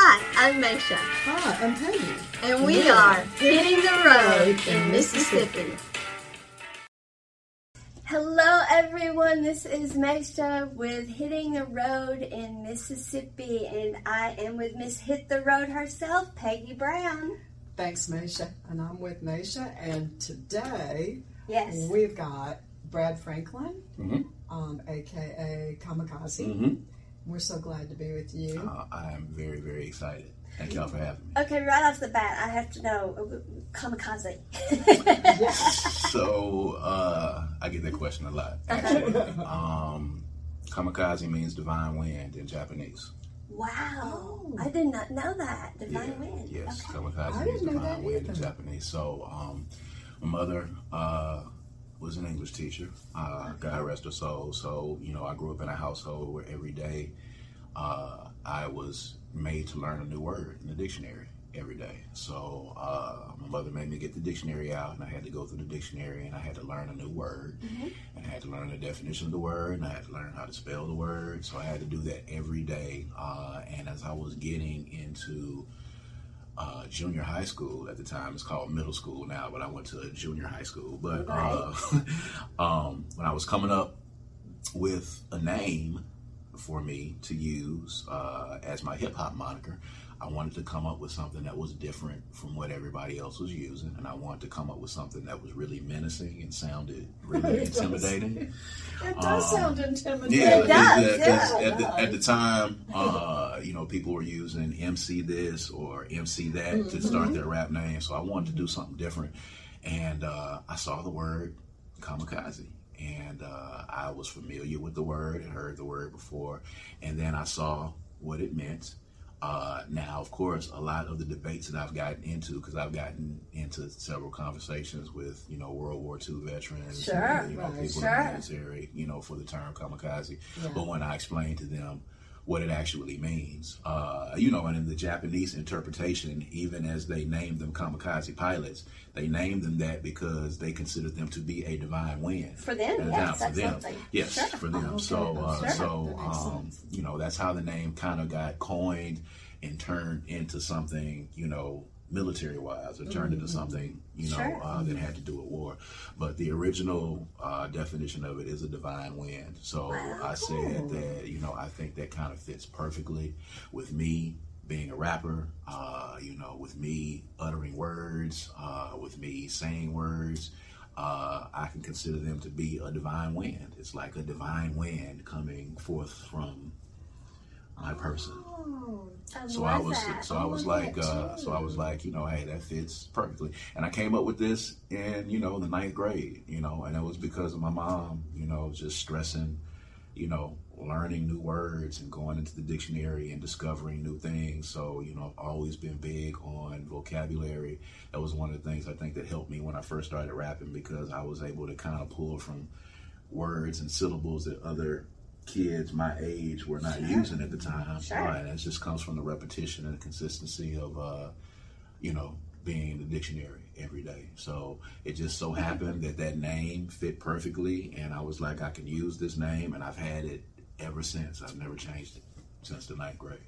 Hi, I'm Meshea, Hi, I'm Peggy. and we Yeah. are hitting the road in Mississippi. Hello, everyone. This is Meshea with Hitting the Road in Mississippi, and I am with Miss Hit the Road herself, Peggy Brown. Thanks, Meshea. And I'm with Meshea. And today Yes. we've got Brad Franklin, Mhm. um, aka Kamikaze. Mm-hmm. We're so glad to be with you. Uh, I am very, very excited. Thank y'all for having me. Okay, right off the bat, I have to know uh, kamikaze. Yeah. So, uh, I get that question a lot, actually. um, kamikaze means divine wind in Japanese. wow, Oh. I did not know that. Divine Yeah, wind. Yes, Okay. kamikaze I means didn't know divine that wind in either. Japanese. So, um, my mother uh, was an English teacher. Uh, God rest her soul. So, you know, I grew up in a household where every day uh, I was made to learn a new word in the dictionary every day. So, uh, my mother made me get the dictionary out, and I had to go through the dictionary, and I had to learn a new word, and I had to learn the definition of the word, and I had to learn how to spell the word. So, I had to do that every day. Uh, and as I was getting into uh, junior high school at the time. It's called middle school now, but I went to junior high school. But uh, um, when I was coming up with a name for me to use uh, as my hip hop moniker, I wanted to come up with something that was different from what everybody else was using, and I wanted to come up with something that was really menacing and sounded really intimidating. It does Um, sound intimidating. Yeah, It does, yeah. at, the, at the time, uh, you know, people were using MC this or MC that to start their rap name. So I wanted to do something different, and uh, I saw the word kamikaze, and uh, I was familiar with the word and heard the word before, and then I saw what it meant. Uh, now, of course, a lot of the debates that I've gotten into, because I've gotten into several conversations with, you know, World War II veterans, Sure, and, you know, people Sure. in the military, you know, for the term kamikaze. Yeah. But when I explained to them what it actually means, uh, you know, and in the Japanese interpretation, even as they named them kamikaze pilots, they named them that because they considered them to be a divine wind. For them, And yes, for them, absolutely. yes, Sure. for them. okay. So, uh, Sure. so um, you know, that's how the name kind of got coined and turned into something, you know, military wise. It turned into something, you know, Sure. uh, that had to do with war. But the original uh, definition of it is a divine wind. So Wow. I said that, you know, I think that kind of fits perfectly with me being a rapper, uh, you know, with me uttering words, uh, with me saying words. Uh, I can consider them to be a divine wind. It's like a divine wind coming forth from my person. Oh, I So I was that. so I was like uh, so I was like you know hey that fits perfectly and I came up with this in you know the ninth grade you know and it was because of my mom you know just stressing you know learning new words and going into the dictionary and discovering new things so you know I've always been big on vocabulary that was one of the things I think that helped me when I first started rapping because I was able to kind of pull from words and syllables that other kids my age were not using at the time. Sure. Right. And it just comes from the repetition and the consistency of, uh, you know, being in the dictionary every day. So it just so mm-hmm. happened that that name fit perfectly. And I was like, I can use this name. And I've had it ever since. I've never changed it since the ninth grade.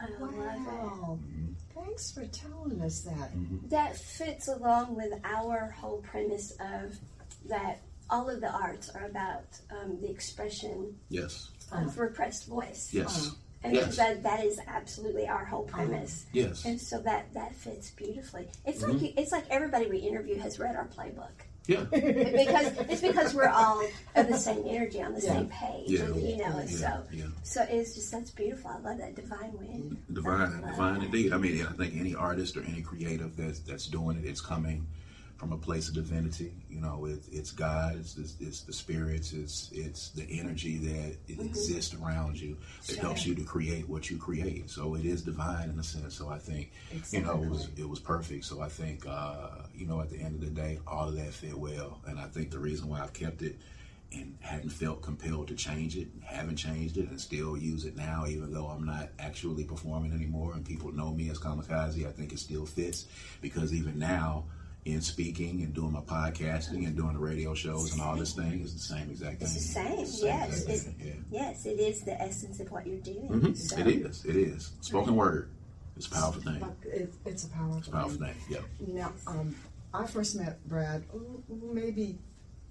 I love it. wow. Mm-hmm. Thanks for telling us that. Mm-hmm. That fits along with our whole premise of that all of the arts are about um, the expression Yes. of repressed voice. Yes. And Yes. that, that is absolutely our whole premise. Yes. And so that, that fits beautifully. It's Mm-hmm. like it's like everybody we interview has read our playbook. Yeah. because it's because we're all of the same energy on the Yeah. same page, Yeah. and, you know. Yeah. so, Yeah. so it's just that's beautiful. I love that divine wind. divine, I divine that. indeed. I mean, I think any artist or any creative that's that's doing it, it's coming from a place of divinity. You know, it, it's God, it's, it's it's the spirits, it's it's the energy that it exists around you that helps you to create what you create. So it is divine in a sense. So I think you know it was it was perfect. So I think uh, you know at the end of the day, all of that fit well, and I think the reason why I've kept it and hadn't felt compelled to change it, haven't changed it, and still use it now, even though I'm not actually performing anymore and people know me as Kamikaze. I think it still fits because even now, in speaking and doing my podcasting and doing the radio shows and all this thing, is the same exact thing. It's the same, It's the yes. exact It- thing, yeah. Yes, it is the essence of what you're doing. Mhm. So, It is. It is. Spoken word. It's a powerful thing. It, it's a powerful, It's a powerful thing. Yeah. Now, um, I first met Brad maybe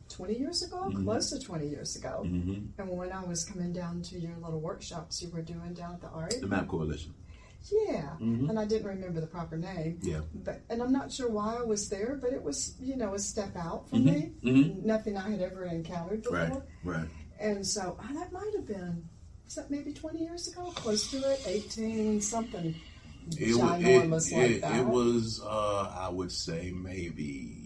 20 years ago, Mhm. close to 20 years ago. hmm And when I was coming down to your little workshops you were doing down at the art, The Map Coalition. Yeah, Mhm. and I didn't remember the proper name, Yeah. but and I'm not sure why I was there, but it was you know a step out for Mhm. me, Mhm. nothing I had ever encountered before, Right. Right. and so oh, that might have been was that maybe 20 years ago, close to it, 18 something, It, ginormous it, like it, that. it was, uh, I would say, maybe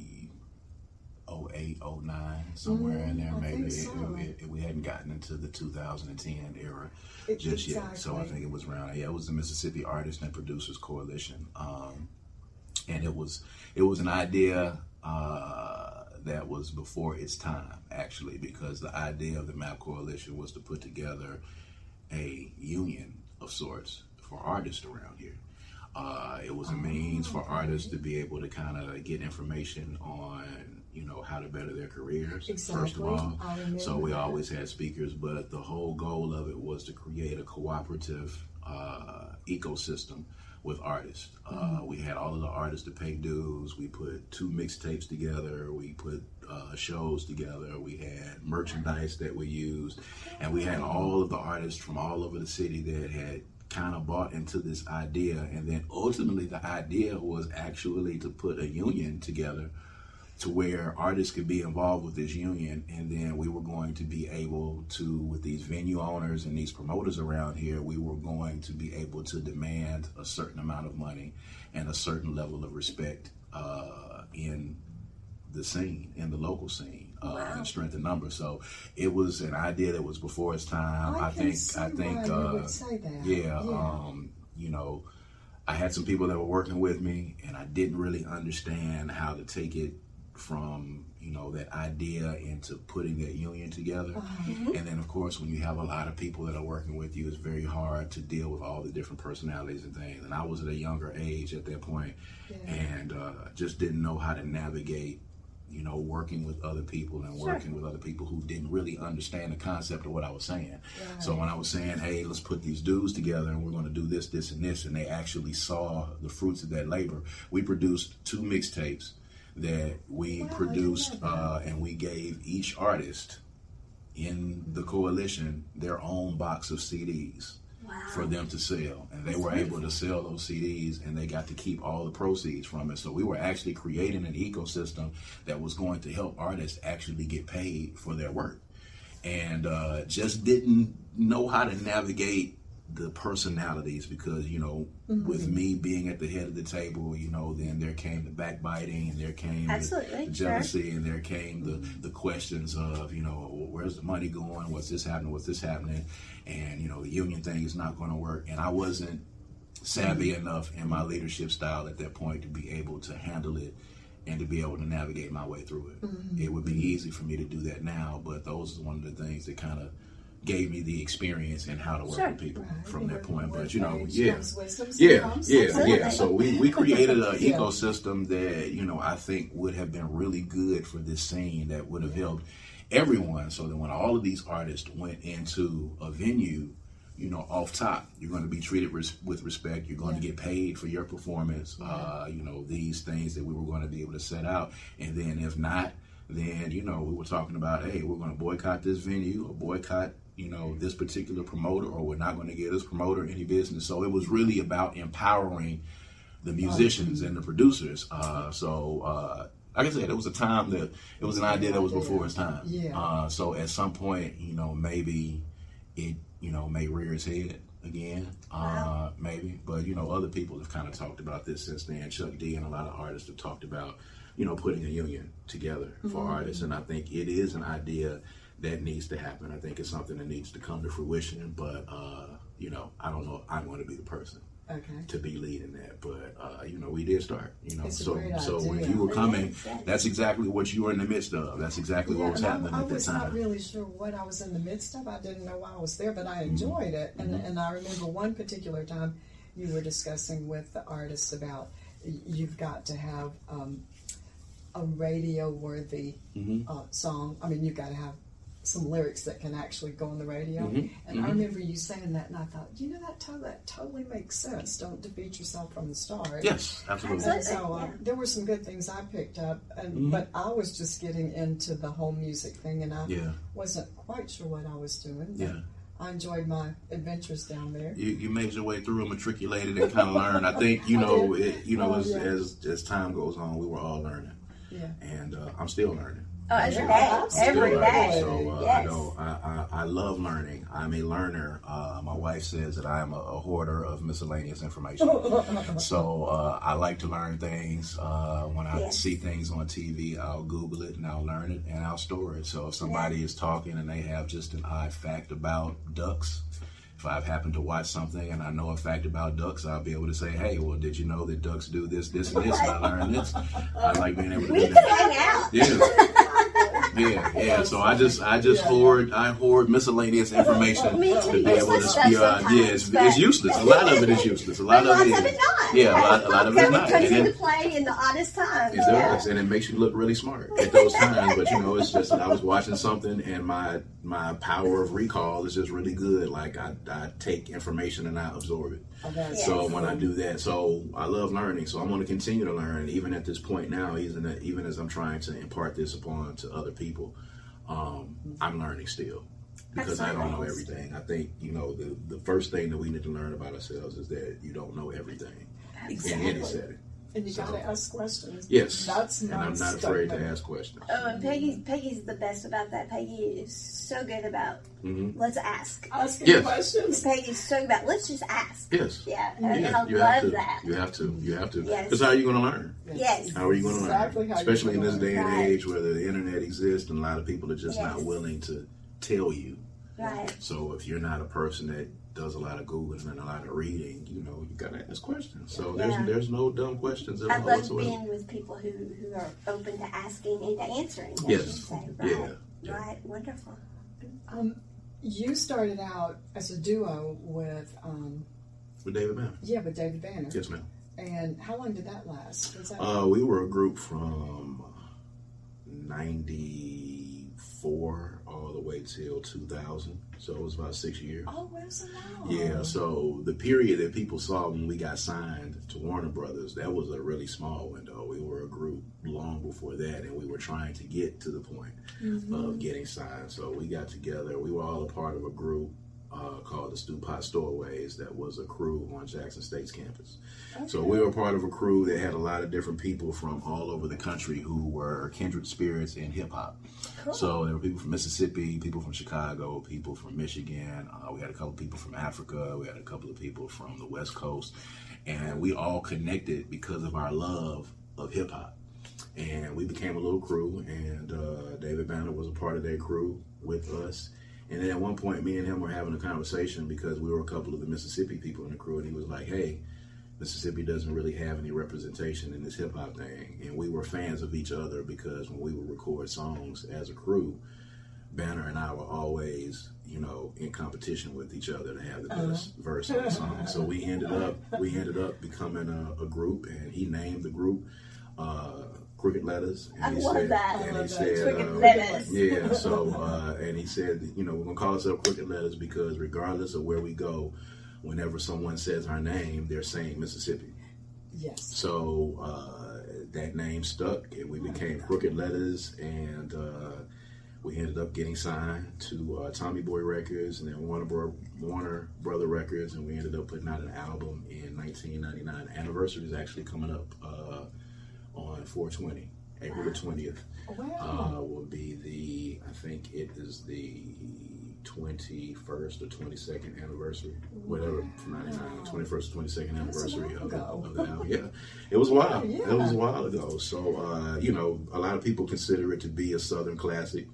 08, 09, somewhere in there. Mm, Maybe so. It- it- we hadn't gotten into the 2010 era It- just yet. So I think it was around. Yeah, it was the Mississippi Artists and Producers Coalition, um, and it was it was an idea uh, that was before its time, actually, because the idea of the Map Coalition was to put together a union of sorts for artists around here. Uh, it was a means for artists to be able to kind of get information on, you know, how to better their careers. First of all, so we that. always had speakers, but the whole goal of it was to create a cooperative uh, ecosystem with artists. Uh, we had all of the artists to pay dues. We put two mixtapes together. We put uh, shows together. We had merchandise that we used, and we had all of the artists from all over the city that had kind of bought into this idea. And then ultimately, the idea was actually to put a union together to where artists could be involved with this union and then we were going to be able to with these venue owners and these promoters around here we were going to be able to demand a certain amount of money and a certain level of respect uh, in the scene in the local scene uh, Wow. and strength in numbers so it was an idea that was before its time I, i, think i think uh, that. yeah, um, you know, I had some people that were working with me, and I didn't really understand how to take it from you know that idea into putting that union together. Uh-huh. And then, of course, when you have a lot of people that are working with you, it's very hard to deal with all the different personalities and things. And I was at a younger age at that point, Yeah. and uh, just didn't know how to navigate. You know, working with other people and Sure. working with other people who didn't really understand the concept of what I was saying. Right. So when I was saying, "Hey, let's put these dudes together, and we're going to do this, this, and this," and they actually saw the fruits of that labor. We produced two mixtapes that we Wow, I didn't produced, uh, and we gave each artist in the coalition their own box of CDs Wow. for them to sell, and they That's were able to sell those CDs, and they got to keep all the proceeds from it. So we were actually creating an ecosystem that was going to help artists actually get paid for their work, and uh, just didn't know how to navigate the personalities because you know mm-hmm. with me being at the head of the table you know then there came the backbiting and there came Absolutely, the, sure. jealousy and there came the the questions of you know where's the money going? What's this happening? What's this happening? And you know the union thing is not going to work. And i wasn't savvy mm-hmm. enough in my leadership style at that point to be able to handle it and to be able to navigate my way through it. Mm-hmm. It would be easy for me to do that now but those are one of the things that kind of gave me the experience and how to work Sure. with people Right. from that point but you know yeah yeah, yeah, yeah. So we, we created an ecosystem that you know I think would have been really good for this scene that would have helped everyone. So that when all of these artists went into a venue, you know, off top, you're going to be treated res- with respect. You're going to get paid for your performance. Uh, you know, these things that we were going to be able to set out, and then if not, then you know we were talking about, hey, we're going to boycott this venue or boycott you know this particular promoter, or we're not going to give this promoter any business. So it was really about empowering the musicians and the producers. Uh, so. Uh, like I said, it was a time that it was an idea that was before its time. Yeah. Uh, so at some point, you know, maybe it, you know, may rear its head again. Uh, maybe, but you know, other people have kind of talked about this since then. Chuck D and a lot of artists have talked about, you know, putting a union together for artists, and I think it is an idea that needs to happen. I think it's something that needs to come to fruition. But uh, you know, I don't know I'm going to be the person Okay. to be leading that. But uh, you know, we did start. You know, It's a so great so when you were coming, Yes, yes. that's exactly what you were in the midst of. That's exactly what was happening I, I at that time. I was not really sure what I was in the midst of. I didn't know why I was there, but Mm-hmm. I enjoyed it. And, and I remember one particular time you were discussing with the artists about you've got to have um, a radio worthy Mhm. uh, song. I mean, you've got to have some lyrics that can actually go on the radio. Mhm, And I mhm. remember you saying that, and I thought, you know, that, to- that totally makes sense. Don't defeat yourself from the start. Yes, absolutely. And so uh, Yeah. there were some good things I picked up, and Mhm. but I was just getting into the whole music thing, and I Yeah, wasn't quite sure what I was doing. but yeah. I enjoyed my adventures down there. You, you made your way through, and matriculated, and kind of learned. I think you know, it, you know, Oh, as, yeah. as as time goes on, we were all learning, Yeah. and uh, I'm still learning. Oh, every Yeah, day, absolutely. every day. So uh, I know I, I, I love learning. I'm a learner. Uh, my wife says that I am a, a hoarder of miscellaneous information. so uh, I like to learn things. Uh, when I Yes. see things on TV, I'll Google it and I'll learn it and I'll store it. So if somebody is talking and they have just an odd fact about ducks, if I've happened to watch something and I know a fact about ducks, I'll be able to say, "Hey, well, did you know that ducks do this, this, and this?" And I learned this. I like being able to We do that. hang out. Yeah. Yeah, yeah. So I just, I just Yeah. hoard, I hoard miscellaneous information to be able to spew out. Yeah, it's, it's useless. A lot of it is useless. A lot But of it of it not. Yeah, a lot, a lot of it is Comes- not. Comes And into it, play in the oddest times. it does, and it makes you look really smart at those times. But you know, it's just I was watching something, and my my power of recall is just really good. Like I, I take information and I absorb it. That's So when I do that, so I love learning. So I'm going to continue to learn, even at this point now, even even as I'm trying to impart this upon to other people. Um, I'm learning still because I don't know everything. I think you know the the first thing that we need to learn about ourselves is that you don't know everything in any Exactly. setting. And you So- got to ask questions. Yes, that's and I'm not afraid to ask questions. Oh, and Peggy, Peggy's the best about that. Peggy is so good about hmm let's ask. asking Yes. questions. Peggy's so good about let's just ask. Yes. Yeah, and Yeah, I you have love to. that. You have to. You have to. Yes. Because how are you going to learn? Yes. How are you going to Exactly learn? how Especially in gonna this day and learn. age where the internet exists and a lot of people are just not willing to tell you. Right. So if you're not a person that does a lot of googling and a lot of reading, you know, you got to ask questions. So Yeah. there's there's no dumb questions at I all love whatsoever. being with people who, who are open to asking and to answering. I Yes. say. Right. Yeah. Yeah. Right. Wonderful. Um, you started out as a duo with, um, With David Mann. yeah, with David Banner. Yes, ma'am. And how long did that last? That Uh, we were a group from '94 all the way till 2000. So it was about six years. oh, was long. Yeah, so the period that people saw when we got signed to Warner Brothers, that was a really small window. We were a group long before that, and we were trying to get to the point mm-hmm. of getting signed. So we got together. We were all a part of a group uh, called the Stew Pot Stowaways that was a crew on Jackson State's campus. So we were part of a crew that had a lot of different people from all over the country who were kindred spirits in hip hop. Cool. So there were people from Mississippi, people from Chicago, people from Michigan. Uh, we had a couple of people from Africa. We had a couple of people from the West Coast, and we all connected because of our love of hip hop. And we became a little crew, and uh, David Banner was a part of that crew with us. And then at one point, me and him were having a conversation because we were a couple of the Mississippi people in the crew, and he was like, "Hey." Mississippi doesn't really have any representation in this hip hop thing. And we were fans of each other because when we would record songs as a crew, Banner and I were always, you know, in competition with each other to have the best verse on the song. So we ended up we ended up becoming a, a group, and he named the group uh, Crooked Letters. And I he love said, that. And I he that. said, Crooked um, Letters. yeah. So uh, and he said, you know, we're gonna call ourselves Crooked Letters because regardless of where we go, whenever someone says our name, they're saying Mississippi. Yes. So uh, that name stuck, and we became Crooked Letters, and uh, we ended up getting signed to uh, Tommy Boy Records and then Warner, Bro- Warner Brother Records, and we ended up putting out an album in 1999. The anniversary is actually coming up uh, on 420, April the 20th. Wow. Uh, will be the I think it is the 21st or 22nd anniversary, whatever from 99, 21st or 22nd anniversary of the, of the album. Yeah, it was a while. Yeah. It was a while ago. So uh, you know, a lot of people consider it to be a Southern classic.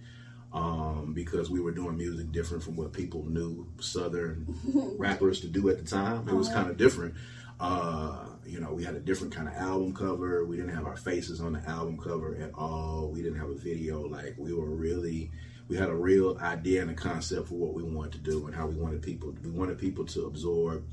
Um, because we were doing music different from what people knew Southern rappers to do at the time. It was kind of different. Uh, you know, we had a different kind of album cover. We didn't have our faces on the album cover at all. We didn't have a video. Like we were really, we had a real idea and a concept for what we wanted to do and how we wanted people. We wanted people to absorb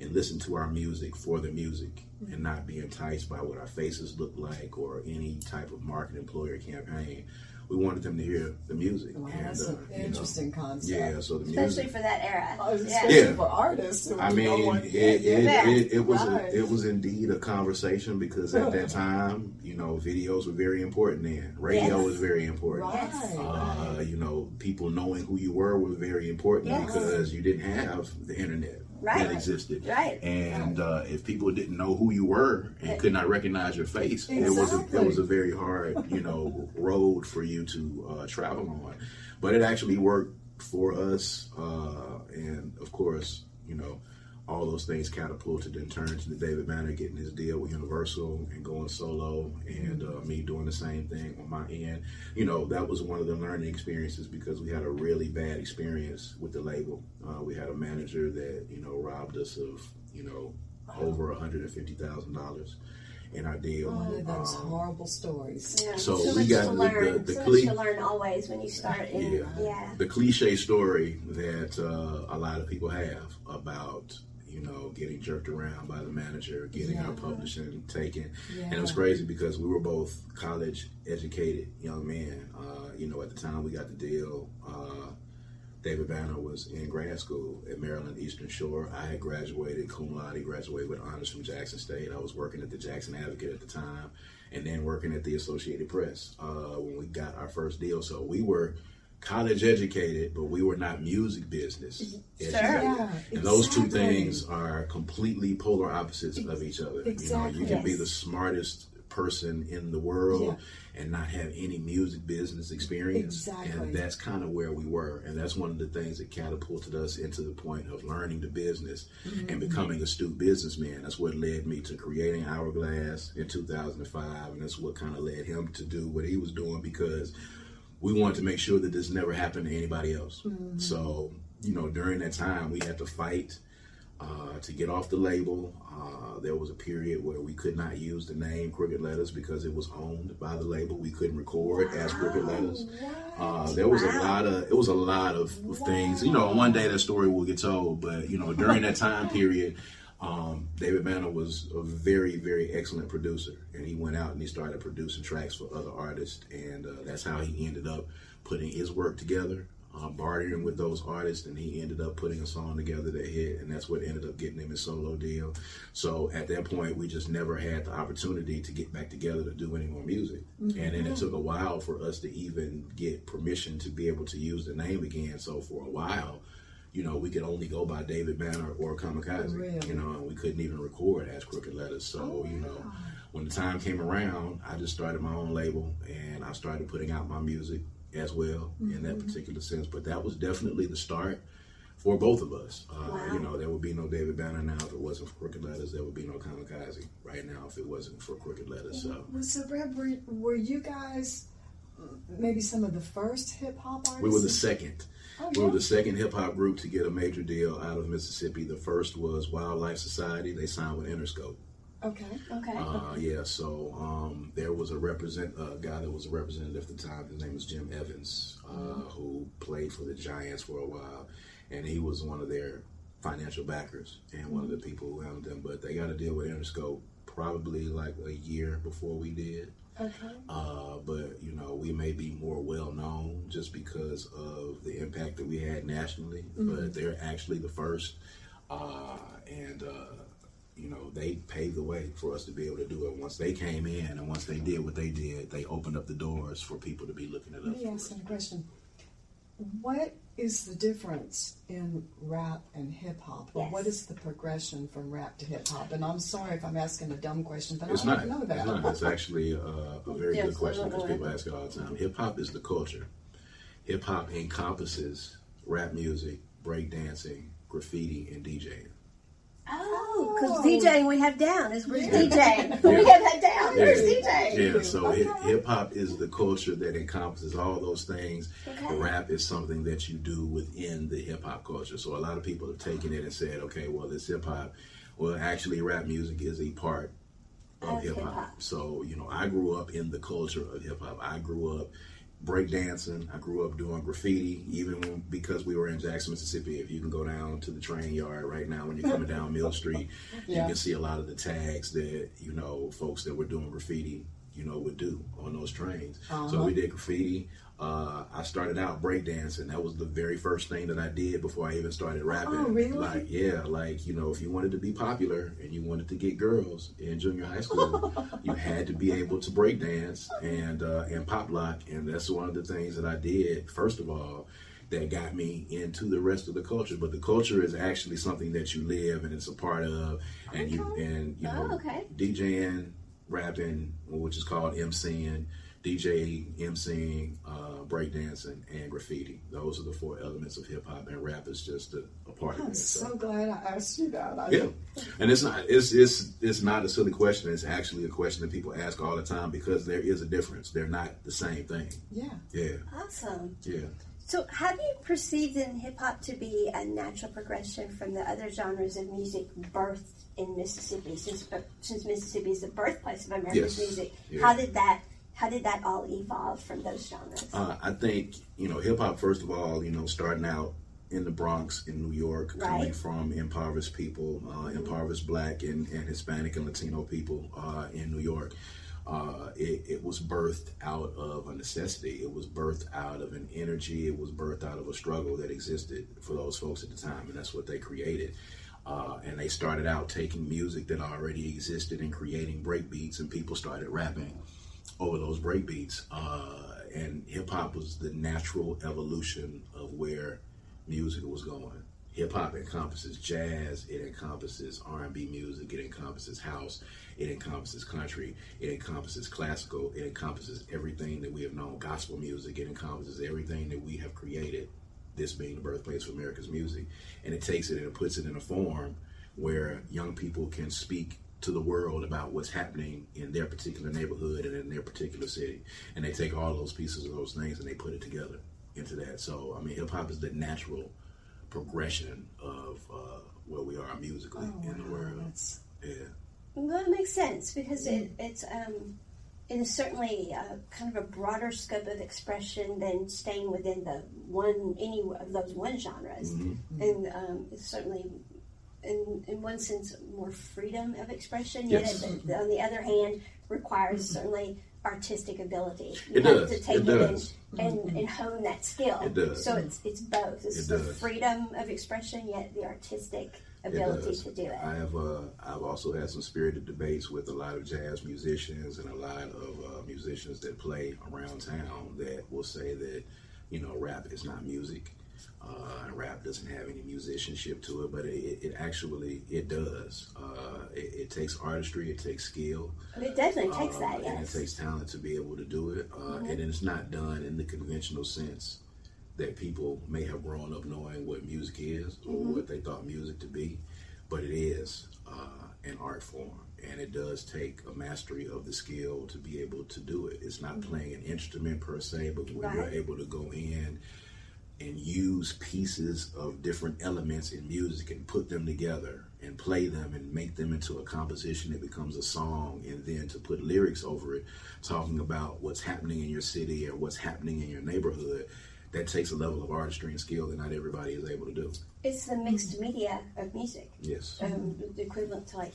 and listen to our music for the music and mm-hmm. not be enticed by what our faces look like or any type of market employer campaign. We wanted them to hear the music. Wow, and, that's uh, an you know, interesting concept. yeah, so the Especially music. for that era. Oh, yeah. especially Yeah. for artists. I don't mean, want- it, yeah, it, yeah. it, it was Right. a, it was indeed a conversation because at that time, you know, videos were very important. Then radio Yes. was very important. Right, Uh, you know, people knowing who you were was very important Yes. because you didn't have the internet Right. that existed. Right. And uh, if people didn't know who you were and could not recognize your face, it was a, it was a very hard, you know, road for you to uh, travel on. But it actually worked for us, uh, and of course, you know, all those things catapulted in turn to the David Banner getting his deal with Universal and going solo, and uh, me doing the same thing on my end. You know, that was one of the learning experiences because we had a really bad experience with the label. Uh, we had a manager that you know robbed us of you know over a hundred and fifty thousand dollars in our deal. One of those Um, horrible stories. Yeah. So so we got to the- learn. the- the so cle- much to learn always when you start in. Yeah. Yeah. the cliche story that uh, a lot of people have about you know getting jerked around by the manager, getting our publishing taken, and it was crazy because we were both college educated young men. Uh, you know, at the time we got the deal. Uh, David Banner was in grad school at Maryland Eastern Shore. I had graduated cum laude, graduated with honors from Jackson State. I was working at the Jackson Advocate at the time, and then working at the Associated Press uh, when we got our first deal. So we were college educated, but we were not music business educated. Yeah, And those two things are completely polar opposites of each other. You know, Exactly. you can be the smartest person in the world Yeah. and not have any music business experience. Exactly. And that's kind of where we were. And that's one of the things that catapulted us into the point of learning the business Mm-hmm. and becoming astute businessman. That's what led me to creating Hourglass in 2005. And that's what kind of led him to do what he was doing because we wanted to make sure that this never happened to anybody else. Mm-hmm. So, you know, during that time, we had to fight uh, to get off the label. Uh, there was a period where we could not use the name Crooked Letters because it was owned by the label. We couldn't record as Crooked Letters. Uh, there was a lot of it was a lot of, of things. You know, one day that story will get told, but you know, during that time period. Um, David Banner was a very, very excellent producer, and he went out and he started producing tracks for other artists, and uh, that's how he ended up putting his work together, uh, bartering with those artists, and he ended up putting a song together that hit, and that's what ended up getting him his solo deal. So at that point, we just never had the opportunity to get back together to do any more music, and then it took a while for us to even get permission to be able to use the name again. So for a while. You know, we could only go by David Banner or Kamikaze. Really? You know, and we couldn't even record as Crooked Letters. So, you know, when the time came around, I just started my own label and I started putting out my music as well in that particular sense. But that was definitely the start for both of us. Uh, Wow. You know, there would be no David Banner now if it wasn't for Crooked Letters. There would be no Kamikaze right now if it wasn't for Crooked Letters. So Well, So, Brad, were, were you guys maybe some of the first hip hop artists? we were the second. Oh, We were the second hip hop group to get a major deal out of Mississippi. The first was Wildlife Society. They signed with Interscope. Okay. Okay. Uh, yeah, so um, there was a represent a guy that was a representative at the time. His name was Jim Evans, uh, who played for the Giants for a while, and he was one of their financial backers and one of the people who helped them. But they got a deal with Interscope probably like a year before we did. Okay. Uh, but you know, we may be more well known just because of the impact that we had nationally. But they're actually the first, uh, and uh, you know, they paved the way for us to be able to do it. Once they came in, and once they did what they did, they opened up the doors for people to be looking at us. Let me ask you a question. What is the difference in rap and hip hop? Or Yes. what is the progression from rap to hip hop? And I'm sorry if I'm asking a dumb question, but It's I don't know It's that. not. It's actually a, a very Yes, good question because people ask it all the time. Hip hop is the culture. Hip hop encompasses rap music, break dancing, graffiti, and DJing. Oh, because. DJing we have down is where's Yeah. DJing? We have that down. Where's DJ? Yeah, so Okay. hip hop is the culture that encompasses all those things. Okay. Rap is something that you do within the hip hop culture. So a lot of people have taken it and said, okay, well, this hip hop. Well, actually, rap music is a part of Of hip hip-hop. hop. So, you know, I grew up in the culture of hip hop. I grew up breakdancing. I grew up doing graffiti, even when, because we were in Jackson, Mississippi. If you can go down to the train yard right now when you're coming down Mill Street, you can see a lot of the tags that, you know, folks that were doing graffiti you know, would do on those trains. So Uh-huh. we did graffiti. Uh, I started out breakdancing. That was the very first thing that I did before I even started rapping. Oh, really? Like, yeah, like, you know, if you wanted to be popular and you wanted to get girls in junior high school, you had to be able to breakdance and, uh, and pop lock. And that's one of the things that I did, first of all, that got me into the rest of the culture. But the culture is actually something that you live and it's a part of. And you, and, you know, Oh, okay. DJing, rapping, which is called MCing, DJ, MCing, uh, breakdancing, and graffiti. Those are the four elements of hip hop, and rap is just a, a part of it. I'm it. so glad I asked you that. I, yeah, and it's not it's it's it's not a silly question. It's actually a question that people ask all the time because there is a difference. They're not the same thing. yeah. Yeah, Awesome. yeah. So, have you perceived in hip hop to be a natural progression from the other genres of music birthed in Mississippi? Since uh, since Mississippi is the birthplace of American Yes. music, Yeah. how did that how did that all evolve from those genres? Uh, I think you know hip hop. First of all, you know, starting out in the Bronx in New York, coming from impoverished people, uh, impoverished Black and, and Hispanic and Latino people uh, in New York. Uh, it, it was birthed out of a necessity. It was birthed out of an energy. It was birthed out of a struggle that existed for those folks at the time, and that's what they created. Uh, and they started out taking music that already existed and creating breakbeats, and people started rapping over those break beats. Uh, and hip hop was the natural evolution of where music was going. Hip hop encompasses jazz, it encompasses R and B music, it encompasses house, it encompasses country, it encompasses classical, it encompasses everything that we have known, gospel music, it encompasses everything that we have created. This being the birthplace of America's music, and it takes it and it puts it in a form where young people can speak to the world about what's happening in their particular neighborhood and in their particular city. And they take all those pieces of those things and they put it together into that. So, I mean, hip hop is the natural progression of uh, where we are musically Oh, in the world. that's- Yeah. Well, it makes sense because it, it's um, it is certainly uh, kind of a broader scope of expression than staying within the one any of those one genres, and um, it's certainly. In, in one sense, more freedom of expression. Yet, Yes. it- on the other hand, requires certainly artistic ability. You It have does. to take It it, does. and, and, and hone that skill. It does. So it's it's both. It's It the does. freedom of expression, yet the artistic ability to do it. I have uh, I've also had some spirited debates with a lot of jazz musicians and a lot of uh, musicians that play around town that will say that you know rap is not music. Uh, and rap doesn't have any musicianship to it, but it, it, actually it does. Uh, it, it takes artistry, it takes skill, it definitely takes uh, that. and it takes talent to be able to do it. Uh, And it's not done in the conventional sense that people may have grown up knowing what music is or what they thought music to be, but it is uh, an art form. And it does take a mastery of the skill to be able to do it. It's not playing an instrument per se, but when you're able to go in and use pieces of different elements in music and put them together and play them and make them into a composition that becomes a song and then to put lyrics over it talking about what's happening in your city or what's happening in your neighborhood that takes a level of artistry and skill that not everybody is able to do It's the mixed media of music. yes Um, the equivalent to like,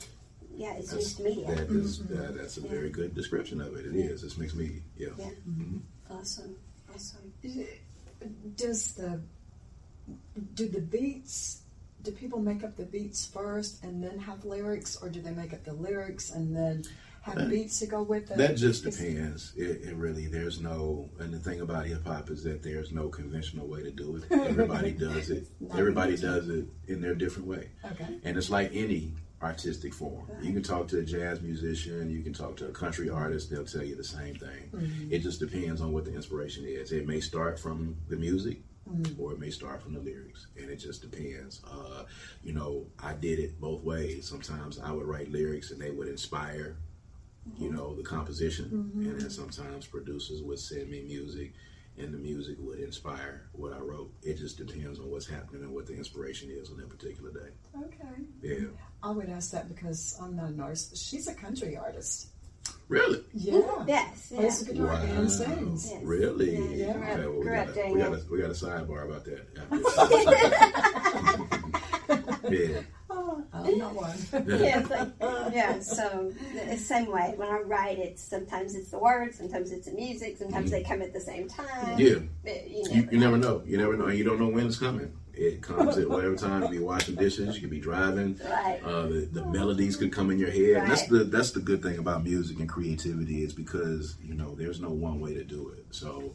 yeah, it's that's, mixed media. that is, that- that's a very good description of it It is. it's mixed media yeah, Yeah. Awesome. Awesome. Does the do the beats? Do people make up the beats first and then have lyrics, or do they make up the lyrics and then have beats to go with it? That just depends. It, it really, there's no, and the thing about hip hop is that there's no conventional way to do it. Everybody does it. Everybody does it in their different way. Okay. And it's like any artistic form. You can talk to a jazz musician, you can talk to a country artist, they'll tell you the same thing. Mm-hmm. It just depends on what the inspiration is. It may start from the music. Mm-hmm. Or it may start from the lyrics, and it just depends. Uh, you know, I did it both ways. Sometimes I would write lyrics, and they would inspire you mm-hmm. know, the composition. And then sometimes producers would send me music and the music would inspire what I wrote. It just depends on what's happening and what the inspiration is on that particular day. Okay. Yeah. I would ask that because I'm not an artist. She's a country artist. Really? Yeah. Oh, yes. Yeah. Plays the guitar and sings. Yes. Really? Yeah, grew up- Okay, well, we, got a, we, got a, we got a sidebar about that. yeah. Oh, I'm not one. Yeah, like, yeah, so the same way. When I write, it's sometimes it's the words, sometimes it's the music, sometimes they come at the same time. Yeah. But you, You, never you never know. You never know. And you don't know when it's coming. It comes at whatever time. You be washing dishes. You could be driving. Right. Uh, the, the melodies could come in your head. And that's the that's the good thing about music and creativity is because you know there's no one way to do it. So,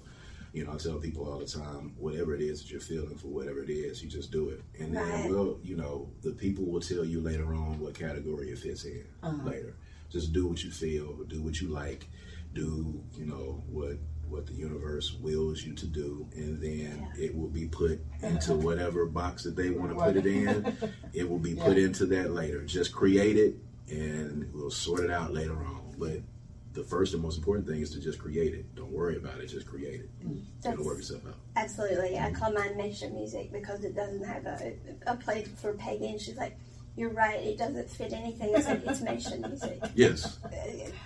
you know, I tell people all the time, whatever it is that you're feeling for whatever it is, you just do it. And then Right. we'll, you know, the people will tell you later on what category it fits in uh-huh. later. Just do what you feel, do what you like, do you know what what the universe wills you to do, and then it will be put uh, into whatever box that they want to put it in. It will be put into that later. Just create it, and we'll sort it out later on. But the first and most important thing is to just create it. Don't worry about it. Just create it. Mm. It'll work itself out. Absolutely. I mm-hmm. call mine nation music because it doesn't have a, a place for Peggy. And she's like, You're right, it doesn't fit anything. Said, It's nation music. Yes, Uh,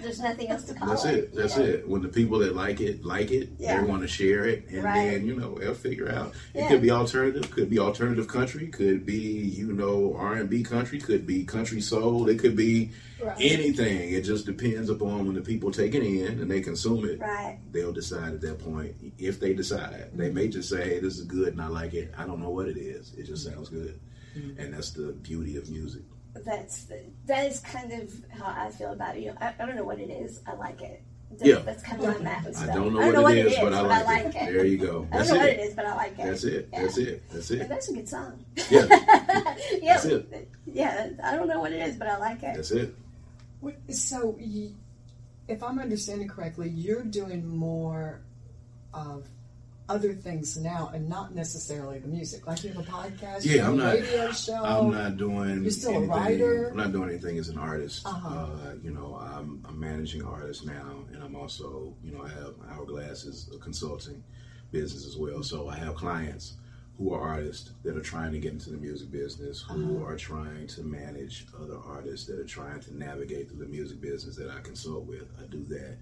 There's nothing else to call that's it. it. That's know? it. When the people that like it like it, Yeah. they want to share it, and Right. then you know they'll figure out. It Yeah. could be alternative, could be alternative country, could be you know R and B country, could be country soul. It could be Right. anything. It just depends upon when the people take it in and they consume it. Right. They'll decide at that point if they decide. They may just say, "Hey, this is good and I like it." I don't know what it is. It just sounds good, Mm-hmm. and that's the beauty of music. That's the, that is kind of how I feel about it. You know, I, I don't know what it is. I like it. That's, Yeah. that's kind of where I'm at with I stuff. don't know what it is, but I like, it. it. There you go. I don't That's know what it. it is, but I like it. That's it. Yeah. That's it. That's And it. that's a good song. Yeah, yeah, That's it. yeah. I don't know what it is, but I like it. that's it. What- So, y- if I'm understanding correctly, you're doing more of other things now, and not necessarily the music. Like you have a podcast, Yeah, I'm a not- radio show. I'm not doing. You're still a anything, writer? I'm not doing anything as an artist. Uh-huh. Uh, you know, I'm, I'm managing artists now, and I'm also, you know, I have Hourglass is a consulting business as well. So I have clients who are artists that are trying to get into the music business, who Uh-huh. are trying to manage other artists that are trying to navigate through the music business that I consult with. I do that.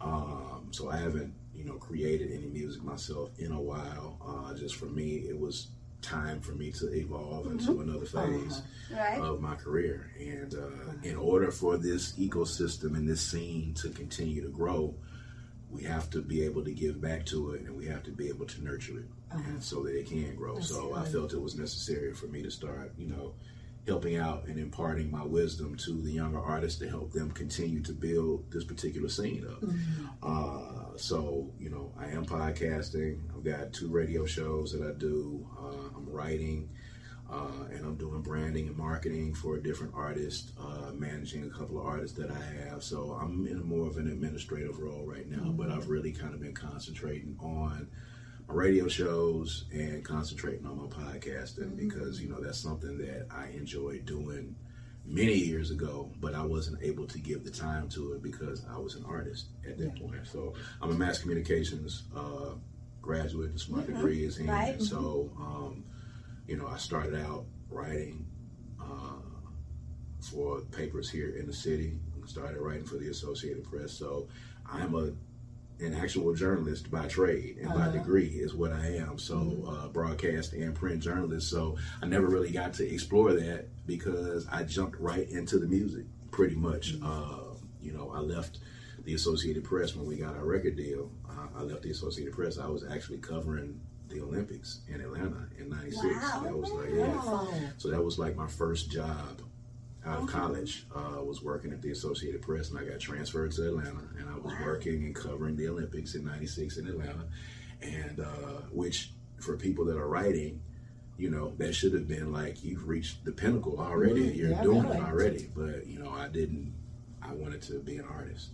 Um, so I haven't, you know, created any music myself in a while. Uh, just for me, it was time for me to evolve into another phase Right. of my career. And uh, in order for this ecosystem and this scene to continue to grow, we have to be able to give back to it and we have to be able to nurture it and so that it can grow. That's so I felt it was necessary for me to start, you know, helping out and imparting my wisdom to the younger artists to help them continue to build this particular scene up. Uh, so, you know, I am podcasting. I've got two radio shows that I do. Uh, I'm writing. Uh, and I'm doing branding and marketing for a different artist, uh, managing a couple of artists that I have. So I'm in more of an administrative role right now, but I've really kind of been concentrating on my radio shows and concentrating on my podcasting because you know that's something that I enjoyed doing many years ago, but I wasn't able to give the time to it because I was an artist at that point. So I'm a mass communications uh, graduate. That's my degree is in. Right. So um, you know, I started out writing uh, for papers here in the city. Started writing for the Associated Press. So I'm a an actual journalist by trade and by Uh-huh. degree is what I am. So uh, broadcast and print journalist. So I never really got to explore that because I jumped right into the music pretty much. Uh, you know, I left the Associated Press when we got our record deal. Uh, I left the Associated Press. I was actually covering the Olympics in Atlanta in '96. Wow. That was like yeah. So that was like my first job out of college. Uh, was working at the Associated Press, and I got transferred to Atlanta, and I was working and covering the Olympics in '96 in Atlanta, and uh, which for people that are writing. You know, that should have been like you've reached the pinnacle already. Mhm. You're Yeah, doing really. it already. But you know, I didn't. I wanted to be an artist.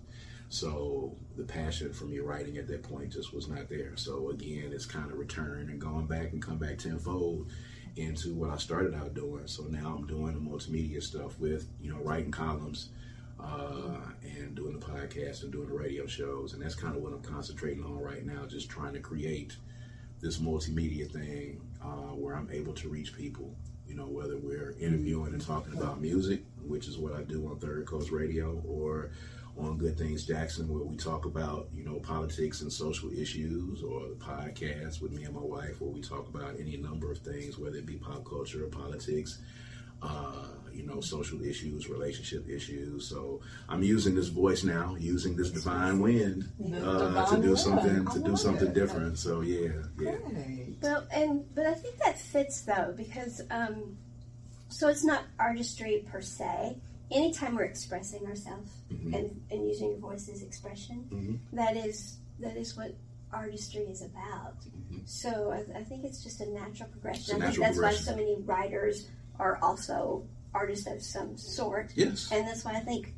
So the passion for me writing at that point just was not there. So again, it's kind of returned and gone back and come back tenfold into what I started out doing. So now I'm doing the multimedia stuff with, you know, writing columns uh, and doing the podcast and doing the radio shows. And that's kind of what I'm concentrating on right now, just trying to create this multimedia thing uh, where I'm able to reach people. You know, whether we're interviewing and talking about music, which is what I do on Third Coast Radio, or on Good Things Jackson, where we talk about, you know, politics and social issues, or the podcast with me and my wife, where we talk about any number of things, whether it be pop culture or politics, uh, you know, know, social issues, relationship issues. So I'm using this voice now, using this divine wind uh, to do something to do something different. So yeah, yeah. Well, and but I think that fits though because um, so it's not artistry per se. Anytime we're expressing ourselves Mhm. and, and using your voice as expression, Mhm. that is that is what artistry is about. Mhm. So I, I think it's just a natural progression. A I think that's why so many writers are also artists of some sort, Yes. and that's why I think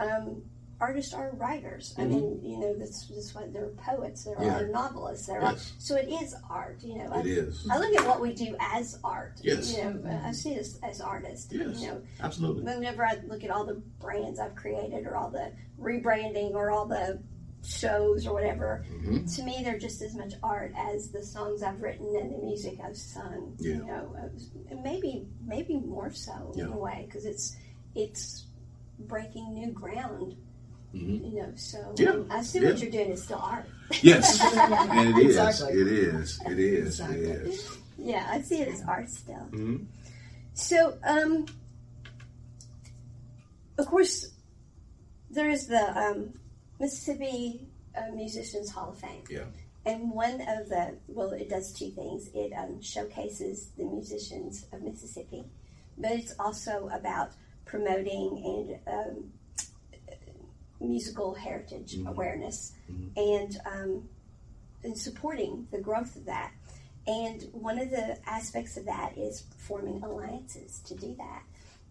um, artists are writers. I Mhm. mean, you know, that's that's why they're poets, there Yeah. are novelists, there Yes. So it is art. You know, I, It is. I look at what we do as art. Yes. You know, I see us as, as artists. Yes. You know, Absolutely. whenever I look at all the brands I've created or all the rebranding or all the shows or whatever, hmm to me they're just as much art as the songs I've written and the music I've sung. Yeah. You know, maybe maybe more so in a way because it's it's breaking new ground. Hmm You know, so Yeah. I see Yeah. what you're doing is still art. Yes. and it is. Exactly. It is. It is. Exactly. It is. Yeah, I see it as art still. hmm So, um, of course, there is the um, Mississippi uh, Musicians Hall of Fame. Yeah. And one of the, well, it does two things. It um, showcases the musicians of Mississippi, but it's also about promoting and um, musical heritage Mhm. awareness Mhm. and, um, and supporting the growth of that. And one of the aspects of that is forming alliances to do that.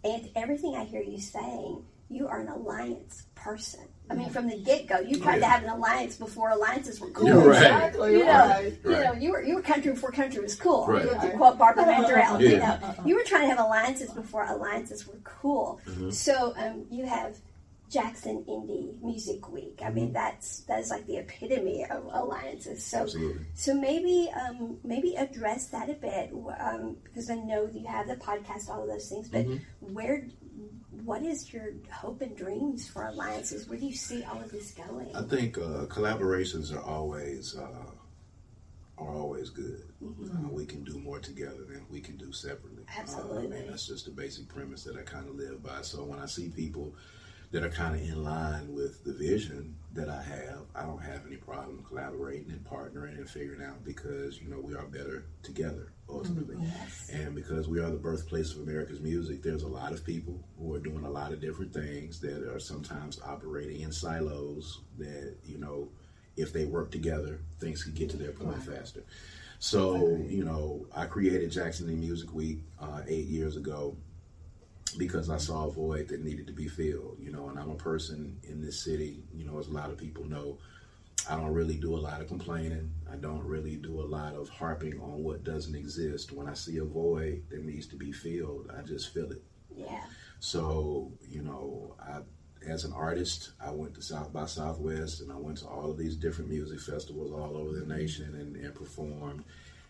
And everything I hear you saying, you are an alliance person. I mean, from the get go, you tried to have an alliance before alliances were cool. You're right. Exactly You know, right. You know, you were you were country before country was cool. Right. To quote Barbara Mandrell, you know, you were trying to have alliances before alliances were cool. Mhm. So um, you have Jackson Indie Music Week. I Mm-hmm. mean, that's that's like the epitome of alliances. So Absolutely. so maybe um, maybe address that a bit um, because I know you have the podcast, all of those things. But Mhm. where, what is your hope and dreams for alliances? Where do you see all of this going? I think uh, collaborations are always uh, are always good. Uh, we can do more together than we can do separately. Uh, I Absolutely. mean, that's just the basic premise that I kind of live by. So when I see people that are kind of in line with the vision that I have, I don't have any problem collaborating and partnering and figuring out because you know we are better together ultimately. And because we are the birthplace of America's music, there's a lot of people who are doing a lot of different things that are sometimes operating in silos that, you know, if they work together, things can get to their point faster. So, you know, I created Jackson Indie Music Week uh, eight years ago because I saw a void that needed to be filled, you know, and I'm a person in this city, you know, as a lot of people know, I don't really do a lot of complaining. I don't really do a lot of harping on what doesn't exist. When I see a void that needs to be filled, I just fill it. yeah, So, you know, I, as an artist, I went to South by Southwest and I went to all of these different music festivals all over the nation and, and performed.